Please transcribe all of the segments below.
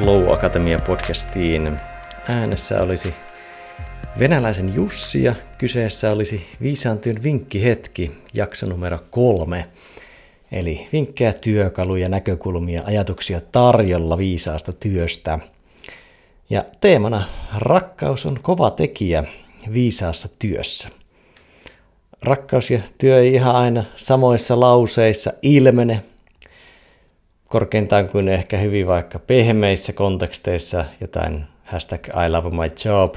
Flow Akatemia podcastiin. Äänessä olisi venäläisen Jussi ja kyseessä olisi Viisaantyön vinkkihetki, jakso numero kolme. Eli vinkkejä, työkaluja, näkökulmia, ajatuksia tarjolla viisaasta työstä. Ja teemana rakkaus on kova tekijä viisaassa työssä. Rakkaus ja työ ei ihan aina samoissa lauseissa ilmene, korkeintaan kuin ehkä hyvin vaikka pehmeissä konteksteissa jotain hashtag I love my job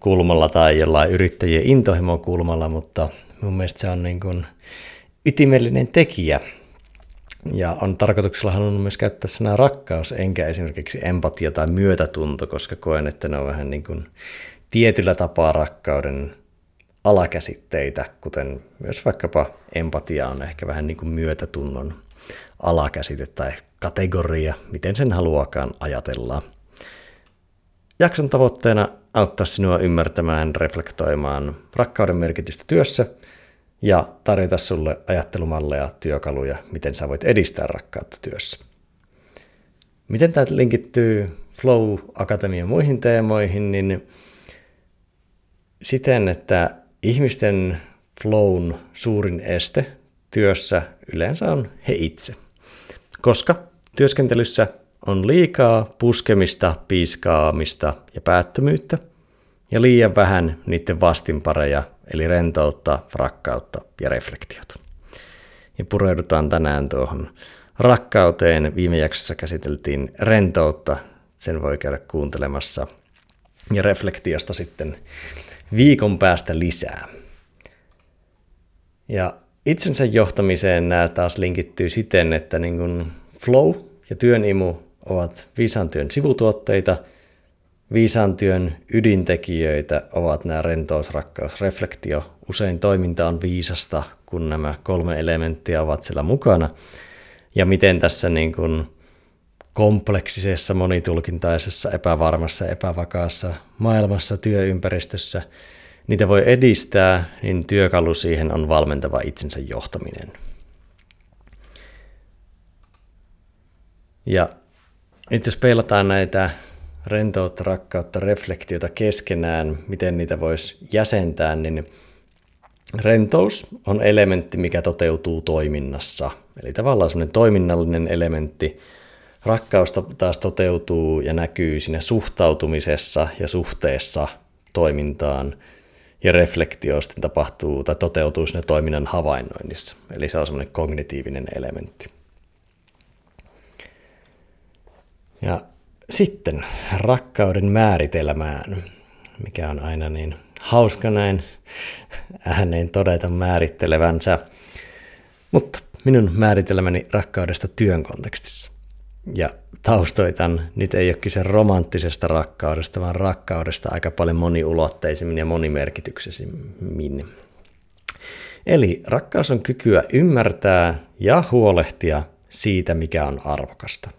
kulmalla tai jollain yrittäjien intohimo kulmalla, mutta mun mielestä se on niin kuin ytimellinen tekijä. Ja on tarkoituksella halunnut myös käyttää sanaa rakkaus, enkä esimerkiksi empatia tai myötätunto, koska koen, että ne on vähän niin kuin tietyllä tapaa rakkauden alakäsitteitä, kuten myös vaikkapa empatia on ehkä vähän niin kuin myötätunnon alakäsite tai kategoria, miten sen haluakaan ajatella. Jakson tavoitteena auttaa sinua ymmärtämään, reflektoimaan rakkauden merkitystä työssä ja tarjota sulle ajattelumalleja, työkaluja, miten sä voit edistää rakkautta työssä. Miten tämä linkittyy Flow Akatemian muihin teemoihin, niin siten, että ihmisten flown suurin este työssä yleensä on he itse – koska työskentelyssä on liikaa puskemista, piiskaamista ja päättömyyttä ja liian vähän niiden vastinpareja, eli rentoutta, rakkautta ja reflektiota. Ja pureudutaan tänään tuohon rakkauteen. Viime jaksossa käsiteltiin rentoutta, sen voi käydä kuuntelemassa, ja reflektiosta sitten viikon päästä lisää. Ja itsensä johtamiseen nämä taas linkittyy siten, että niin kuin flow ja työn imu ovat viisaan työn sivutuotteita, viisaan työn ydintekijöitä ovat nämä rentous, rakkaus, reflektio. Usein toiminta on viisasta, kun nämä kolme elementtiä ovat siellä mukana. Ja miten tässä niin kuin kompleksisessa, monitulkintaisessa, epävarmassa, epävakaassa maailmassa, työympäristössä – niitä voi edistää, niin työkalu siihen on valmentava itsensä johtaminen. Ja nyt jos peilataan näitä rentoutta, rakkautta, reflektiota keskenään, miten niitä voisi jäsentää, niin rentous on elementti, mikä toteutuu toiminnassa. Eli tavallaan semmoinen toiminnallinen elementti. Rakkaus taas toteutuu ja näkyy siinä suhtautumisessa ja suhteessa toimintaan – ja reflektio sitten tapahtuu tai toteutuu sinne toiminnan havainnoinnissa. Eli se on semmoinen kognitiivinen elementti. Ja sitten rakkauden määritelmään, mikä on aina niin hauska näin ääneen todeta määrittelevänsä. Mutta minun määritelmäni rakkaudesta työn kontekstissa. Ja taustoitan, nyt ei ole kyse romanttisesta rakkaudesta, vaan rakkaudesta aika paljon moniulotteisemmin ja monimerkityksesimmin. Eli rakkaus on kykyä ymmärtää ja huolehtia siitä, mikä on arvokasta.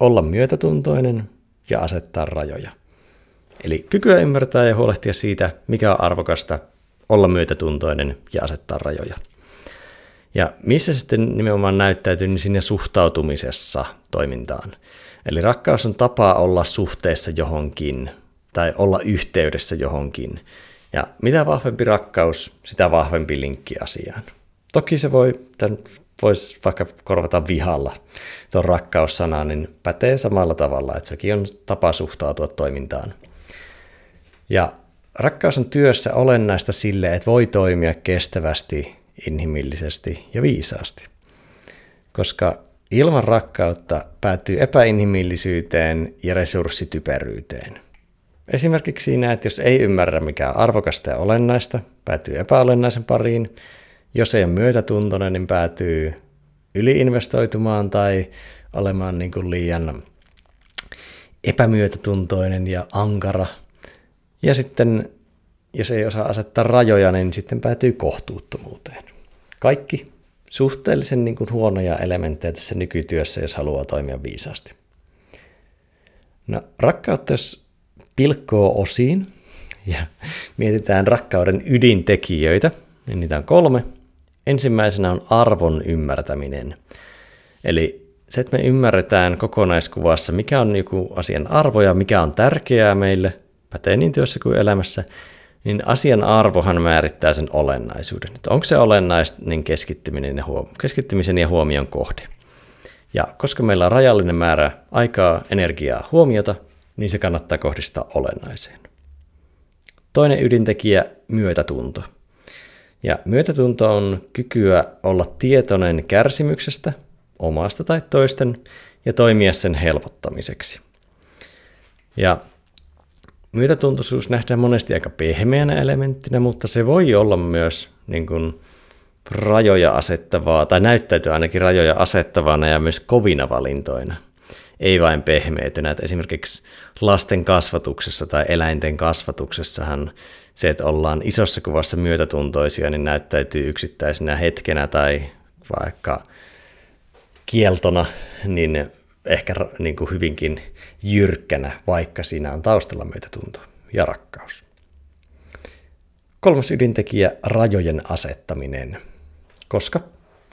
Olla myötätuntoinen ja asettaa rajoja. Eli kykyä ymmärtää ja huolehtia siitä, mikä on arvokasta, olla myötätuntoinen ja asettaa rajoja. Ja missä sitten nimenomaan näyttäytyy, niin siinä suhtautumisessa toimintaan. Eli rakkaus on tapa olla suhteessa johonkin tai olla yhteydessä johonkin. Ja mitä vahvempi rakkaus, sitä vahvempi linkki asiaan. Toki se voi, tämän voisi vaikka korvata vihalla tuon rakkaussana, niin pätee samalla tavalla, että sekin on tapa suhtautua toimintaan. Ja rakkaus on työssä olennaista sille, että voi toimia kestävästi inhimillisesti ja viisaasti. Koska ilman rakkautta päätyy epäinhimillisyyteen ja resurssityperyyteen. Esimerkiksi siinä, että jos ei ymmärrä mikä on arvokasta ja olennaista, päätyy epäolennaisen pariin. Jos ei ole myötätuntoinen, niin päätyy yliinvestoitumaan tai olemaan niin kuin liian epämyötätuntoinen ja ankara. Ja sitten jos ei osaa asettaa rajoja, niin sitten päätyy kohtuuttomuuteen. Kaikki suhteellisen niin kuin huonoja elementtejä tässä nykytyössä, jos haluaa toimia viisaasti. No, rakkautta jos pilkkoo osiin ja mietitään rakkauden ydintekijöitä, niin niitä on kolme. Ensimmäisenä on arvon ymmärtäminen. Eli se, että me ymmärretään kokonaiskuvassa, mikä on joku asian arvo ja mikä on tärkeää meille, pätee niin työssä kuin elämässä, niin asian arvohan määrittää sen olennaisuuden. Että onko se olennaista, niin keskittyminen ja huom- keskittymisen ja huomion kohde. Ja koska meillä on rajallinen määrä aikaa, energiaa, huomiota, niin se kannattaa kohdistaa olennaiseen. Toinen ydintekijä, myötätunto. Ja myötätunto on kykyä olla tietoinen kärsimyksestä, omasta tai toisten, ja toimia sen helpottamiseksi. Ja myötätuntoisuus nähdään monesti aika pehmeänä elementtinä, mutta se voi olla myös niin kuin, rajoja asettavaa, tai näyttäytyy ainakin rajoja asettavana ja myös kovina valintoina. Ei vain pehmeitynä, että esimerkiksi lasten kasvatuksessa tai eläinten kasvatuksessahan se, että ollaan isossa kuvassa myötätuntoisia, niin näyttäytyy yksittäisenä hetkenä tai vaikka kieltona, niin ehkä niin kuin hyvinkin jyrkkänä, vaikka siinä on taustalla myötätunto ja rakkaus. Kolmas ydintekijä, rajojen asettaminen. Koska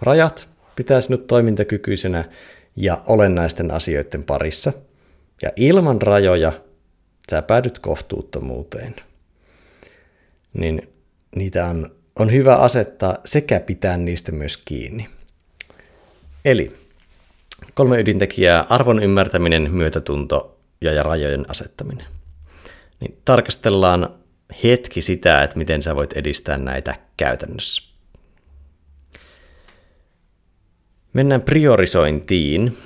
rajat pitää sinut toimintakykyisenä ja olennaisten asioiden parissa. Ja ilman rajoja sä päädyt kohtuuttomuuteen. Niin niitä on, on hyvä asettaa sekä pitää niistä myös kiinni. Eli kolme ydintekijää, arvon ymmärtäminen, myötätunto ja, ja rajojen asettaminen. Niin tarkastellaan hetki sitä, että miten sä voit edistää näitä käytännössä. Mennään priorisointiin,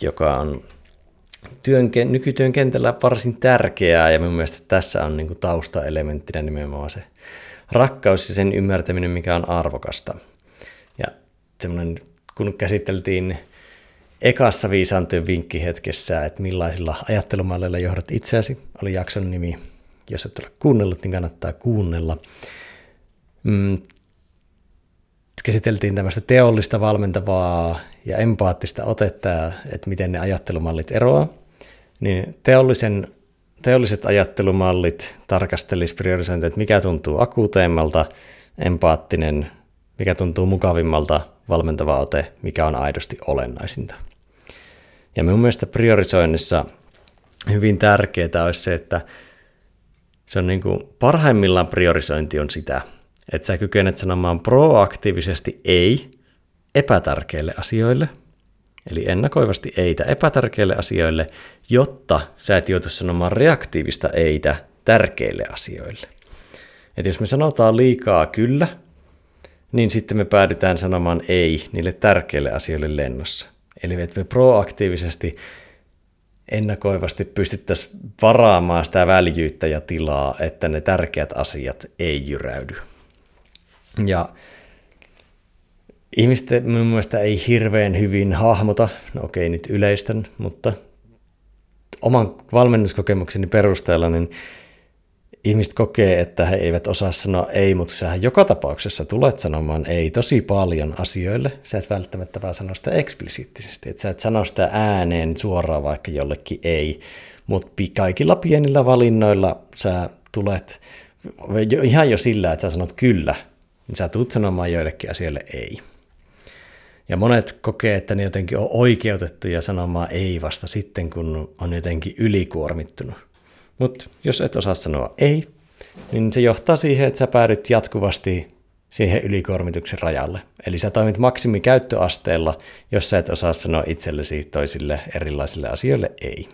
joka on työn, nykytyön kentällä varsin tärkeää ja minun mielestä tässä on niin taustaelementtinä nimenomaan se rakkaus ja sen ymmärtäminen, mikä on arvokasta. Ja semmoinen, kun käsiteltiin ekassa viisaantyön vinkkihetkessä, että millaisilla ajattelumalleilla johdat itseäsi, oli jakson nimi. Jos et ole kuunnellut, niin kannattaa kuunnella. Mm, käsiteltiin tämmöistä teollista valmentavaa ja empaattista otetta, että miten ne ajattelumallit eroaa. Niin teollisen, teolliset ajattelumallit tarkastelisi priorisointia, että mikä tuntuu akuuteimmalta, empaattinen, mikä tuntuu mukavimmalta, valmentava ote, mikä on aidosti olennaisinta. Ja minun mielestä priorisoinnissa hyvin tärkeää olisi se, että se on niin kuin, parhaimmillaan priorisointi on sitä, että sä kykenet sanomaan proaktiivisesti ei epätärkeille asioille, eli ennakoivasti eitä epätärkeille asioille, jotta sä et joutu sanomaan reaktiivista eitä tärkeille asioille. Et jos me sanotaan liikaa kyllä, niin sitten me päädytään sanomaan ei niille tärkeille asioille lennossa. Eli että me proaktiivisesti ennakoivasti pystyttäisiin varaamaan sitä väljyyttä ja tilaa, että ne tärkeät asiat ei jyräydy. Ja ihmiset mun mielestä ei hirveän hyvin hahmota, no okei nyt yleistän, mutta oman valmennuskokemukseni perusteella, niin ihmiset kokee, että he eivät osaa sanoa ei, mutta sähän joka tapauksessa tulet sanomaan ei tosi paljon asioille. Sä et välttämättä vaan sano sitä eksplisiittisesti, että sä et sano sitä ääneen suoraan vaikka jollekin ei, mutta kaikilla pienillä valinnoilla sä tulet ihan jo sillä, että sä sanot kyllä, niin sä tulet sanomaan joillekin asioille ei. Ja monet kokee, että ne jotenkin on oikeutettuja sanomaan ei vasta sitten, kun on jotenkin ylikuormittunut. Mutta jos et osaa sanoa ei, niin se johtaa siihen, että sä päädyt jatkuvasti siihen ylikuormituksen rajalle. Eli sä toimit maksimikäyttöasteella, jos sä et osaa sanoa itsellesi toisille erilaisille asioille ei.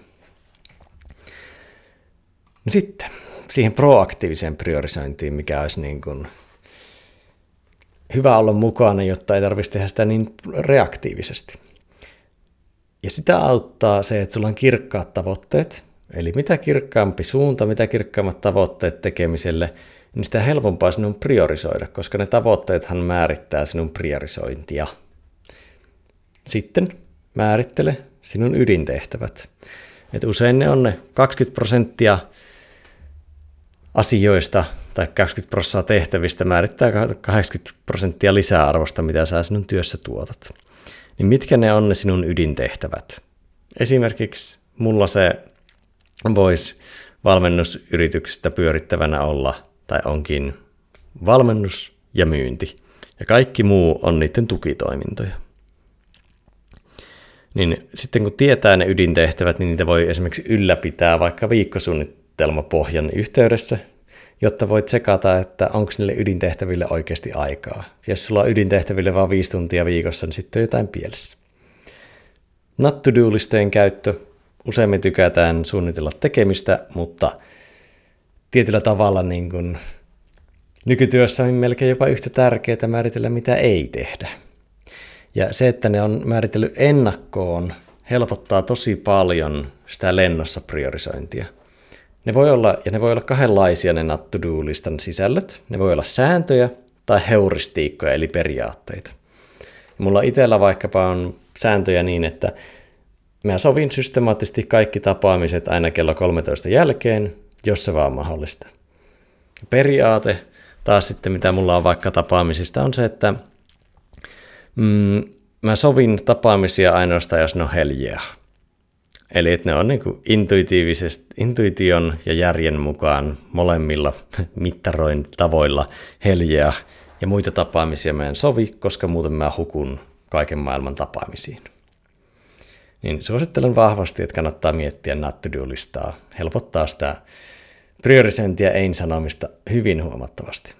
No sitten siihen proaktiiviseen priorisointiin, mikä olisi niin kuin hyvä olla mukana, jotta ei tarvitsisi tehdä sitä niin reaktiivisesti. Ja sitä auttaa se, että sulla on kirkkaat tavoitteet, eli mitä kirkkaampi suunta, mitä kirkkaammat tavoitteet tekemiselle, niin sitä helpompaa sinun priorisoida, koska ne tavoitteethan määrittää sinun priorisointia. Sitten määrittele sinun ydintehtävät. Et usein ne on ne 20 prosenttia asioista, tai 20 prosenttia tehtävistä määrittää 80 prosenttia lisäarvosta, mitä sä sinun työssä tuotat. Niin mitkä ne on ne sinun ydintehtävät? Esimerkiksi mulla se voisi valmennusyrityksestä pyörittävänä olla, tai onkin valmennus ja myynti. Ja kaikki muu on niiden tukitoimintoja. niin sitten kun tietää ne ydintehtävät, niin niitä voi esimerkiksi ylläpitää vaikka viikkosuunnitelmapohjan yhteydessä, jotta voit tsekata, että onko niille ydintehtäville oikeasti aikaa. Jos sulla on ydintehtäville vain viisi tuntia viikossa, niin sitten on jotain pielessä. Not to do käyttö. Useimmin tykätään suunnitella tekemistä, mutta tietyllä tavalla niin kuin nykytyössä on melkein jopa yhtä tärkeää määritellä, mitä ei tehdä. Ja se, että ne on määritellyt ennakkoon, helpottaa tosi paljon sitä lennossa priorisointia. Ne voi olla, ja ne voi olla kahdenlaisia ne not listan sisällöt. Ne voi olla sääntöjä tai heuristiikkoja, eli periaatteita. Mulla itsellä vaikkapa on sääntöjä niin, että mä sovin systemaattisesti kaikki tapaamiset aina kello 13 jälkeen, jos se vaan mahdollista. Periaate taas sitten, mitä mulla on vaikka tapaamisista, on se, että mm, mä sovin tapaamisia ainoastaan, jos ne on heljeä. Eli että ne on niin intuitiivisesti, intuition ja järjen mukaan molemmilla mittaroin tavoilla heljeä ja muita tapaamisia mä en sovi, koska muuten mä hukun kaiken maailman tapaamisiin. Niin suosittelen vahvasti, että kannattaa miettiä not listaa helpottaa sitä priorisointia ei-sanomista hyvin huomattavasti.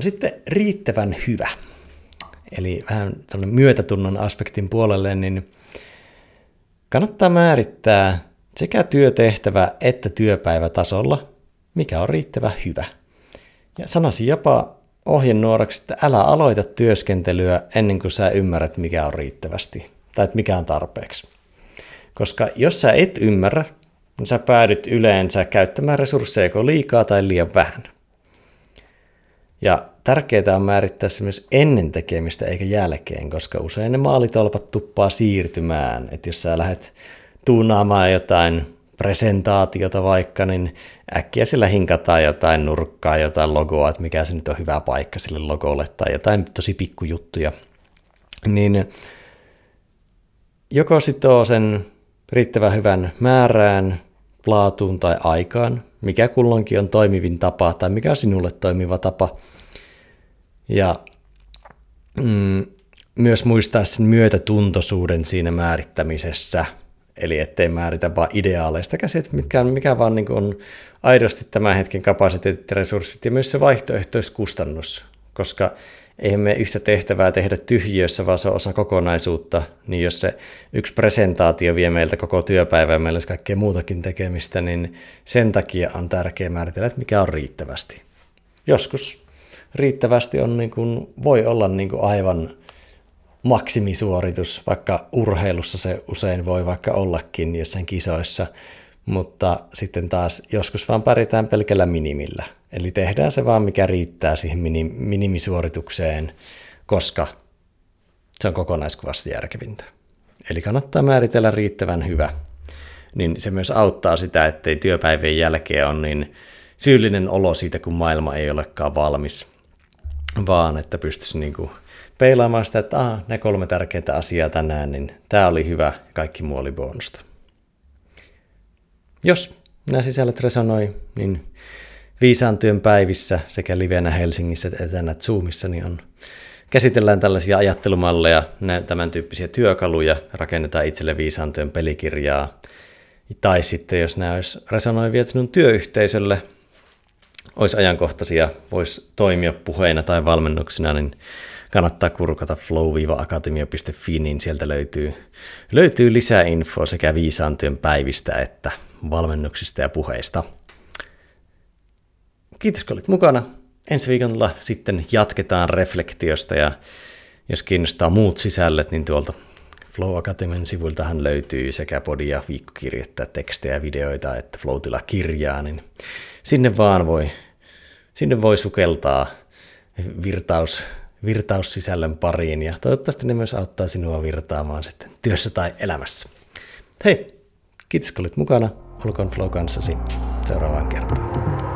Sitten riittävän hyvä, eli vähän myötätunnon aspektin puolelle, niin kannattaa määrittää sekä työtehtävä että työpäivätasolla, mikä on riittävä hyvä. Ja sanoisin jopa ohjenuoraksi, että älä aloita työskentelyä ennen kuin sä ymmärrät, mikä on riittävästi tai että mikä on tarpeeksi. Koska jos sä et ymmärrä, niin sä päädyt yleensä käyttämään resursseja joko liikaa tai liian vähän. Ja tärkeää on määrittää se myös ennen tekemistä eikä jälkeen, koska usein ne maalitolpat tuppaa siirtymään. Että jos sä lähdet tuunaamaan jotain presentaatiota vaikka, niin äkkiä sillä hinkataan jotain nurkkaa, jotain logoa, että mikä se nyt on hyvä paikka sille logolle tai jotain tosi pikkujuttuja. Niin joko sitoo sen riittävän hyvän määrään, laatuun tai aikaan, mikä kulloinkin on toimivin tapa tai mikä on sinulle toimiva tapa. Ja mm, myös muistaa sen myötätuntoisuuden siinä määrittämisessä, eli ettei määritä vain ideaaleista käsiä, mikä, mikä vaan niin on aidosti tämän hetken kapasiteetit ja resurssit ja myös se vaihtoehtoiskustannus, koska eihän me yhtä tehtävää tehdä tyhjiössä, vaan se on osa kokonaisuutta, niin jos se yksi presentaatio vie meiltä koko työpäivää ja meillä olisi kaikkea muutakin tekemistä, niin sen takia on tärkeää määritellä, että mikä on riittävästi. Joskus riittävästi on niin kuin, voi olla niin kuin aivan maksimisuoritus, vaikka urheilussa se usein voi vaikka ollakin jossain kisoissa, mutta sitten taas joskus vaan pärjätään pelkällä minimillä. Eli tehdään se vaan, mikä riittää siihen minimisuoritukseen, koska se on kokonaiskuvasti järkevintä. Eli kannattaa määritellä riittävän hyvä. Niin se myös auttaa sitä, ettei työpäivien jälkeen ole niin syyllinen olo siitä, kun maailma ei olekaan valmis, vaan että pystyisi niin kuin peilaamaan sitä, että ah, ne kolme tärkeintä asiaa tänään, niin tämä oli hyvä ja kaikki muu oli bonusta. Jos nämä sisällöt resonoi, niin viisaan työn päivissä sekä livenä Helsingissä että etänä Zoomissa niin on, käsitellään tällaisia ajattelumalleja, tämän tyyppisiä työkaluja, rakennetaan itselle viisaan työn pelikirjaa. Tai sitten jos nämä olisi resonoivia sinun työyhteisölle, olisi ajankohtaisia, voisi toimia puheina tai valmennuksina, niin kannattaa kurkata flow-akatemia.fi, niin sieltä löytyy, löytyy lisää infoa sekä viisaan työn päivistä että valmennuksista ja puheista. Kiitos kun olit mukana. Ensi viikolla sitten jatketaan reflektiosta ja jos kiinnostaa muut sisällöt, niin tuolta Flow Academyn sivuiltahan löytyy sekä podia, viikkokirjettä, tekstejä, videoita että flow kirjaa, niin sinne vaan voi, sinne voi sukeltaa virtaus, virtaussisällön pariin ja toivottavasti ne myös auttaa sinua virtaamaan sitten työssä tai elämässä. Hei, kiitos kun olit mukana olkoon Flow kanssasi seuraavaan kertaan.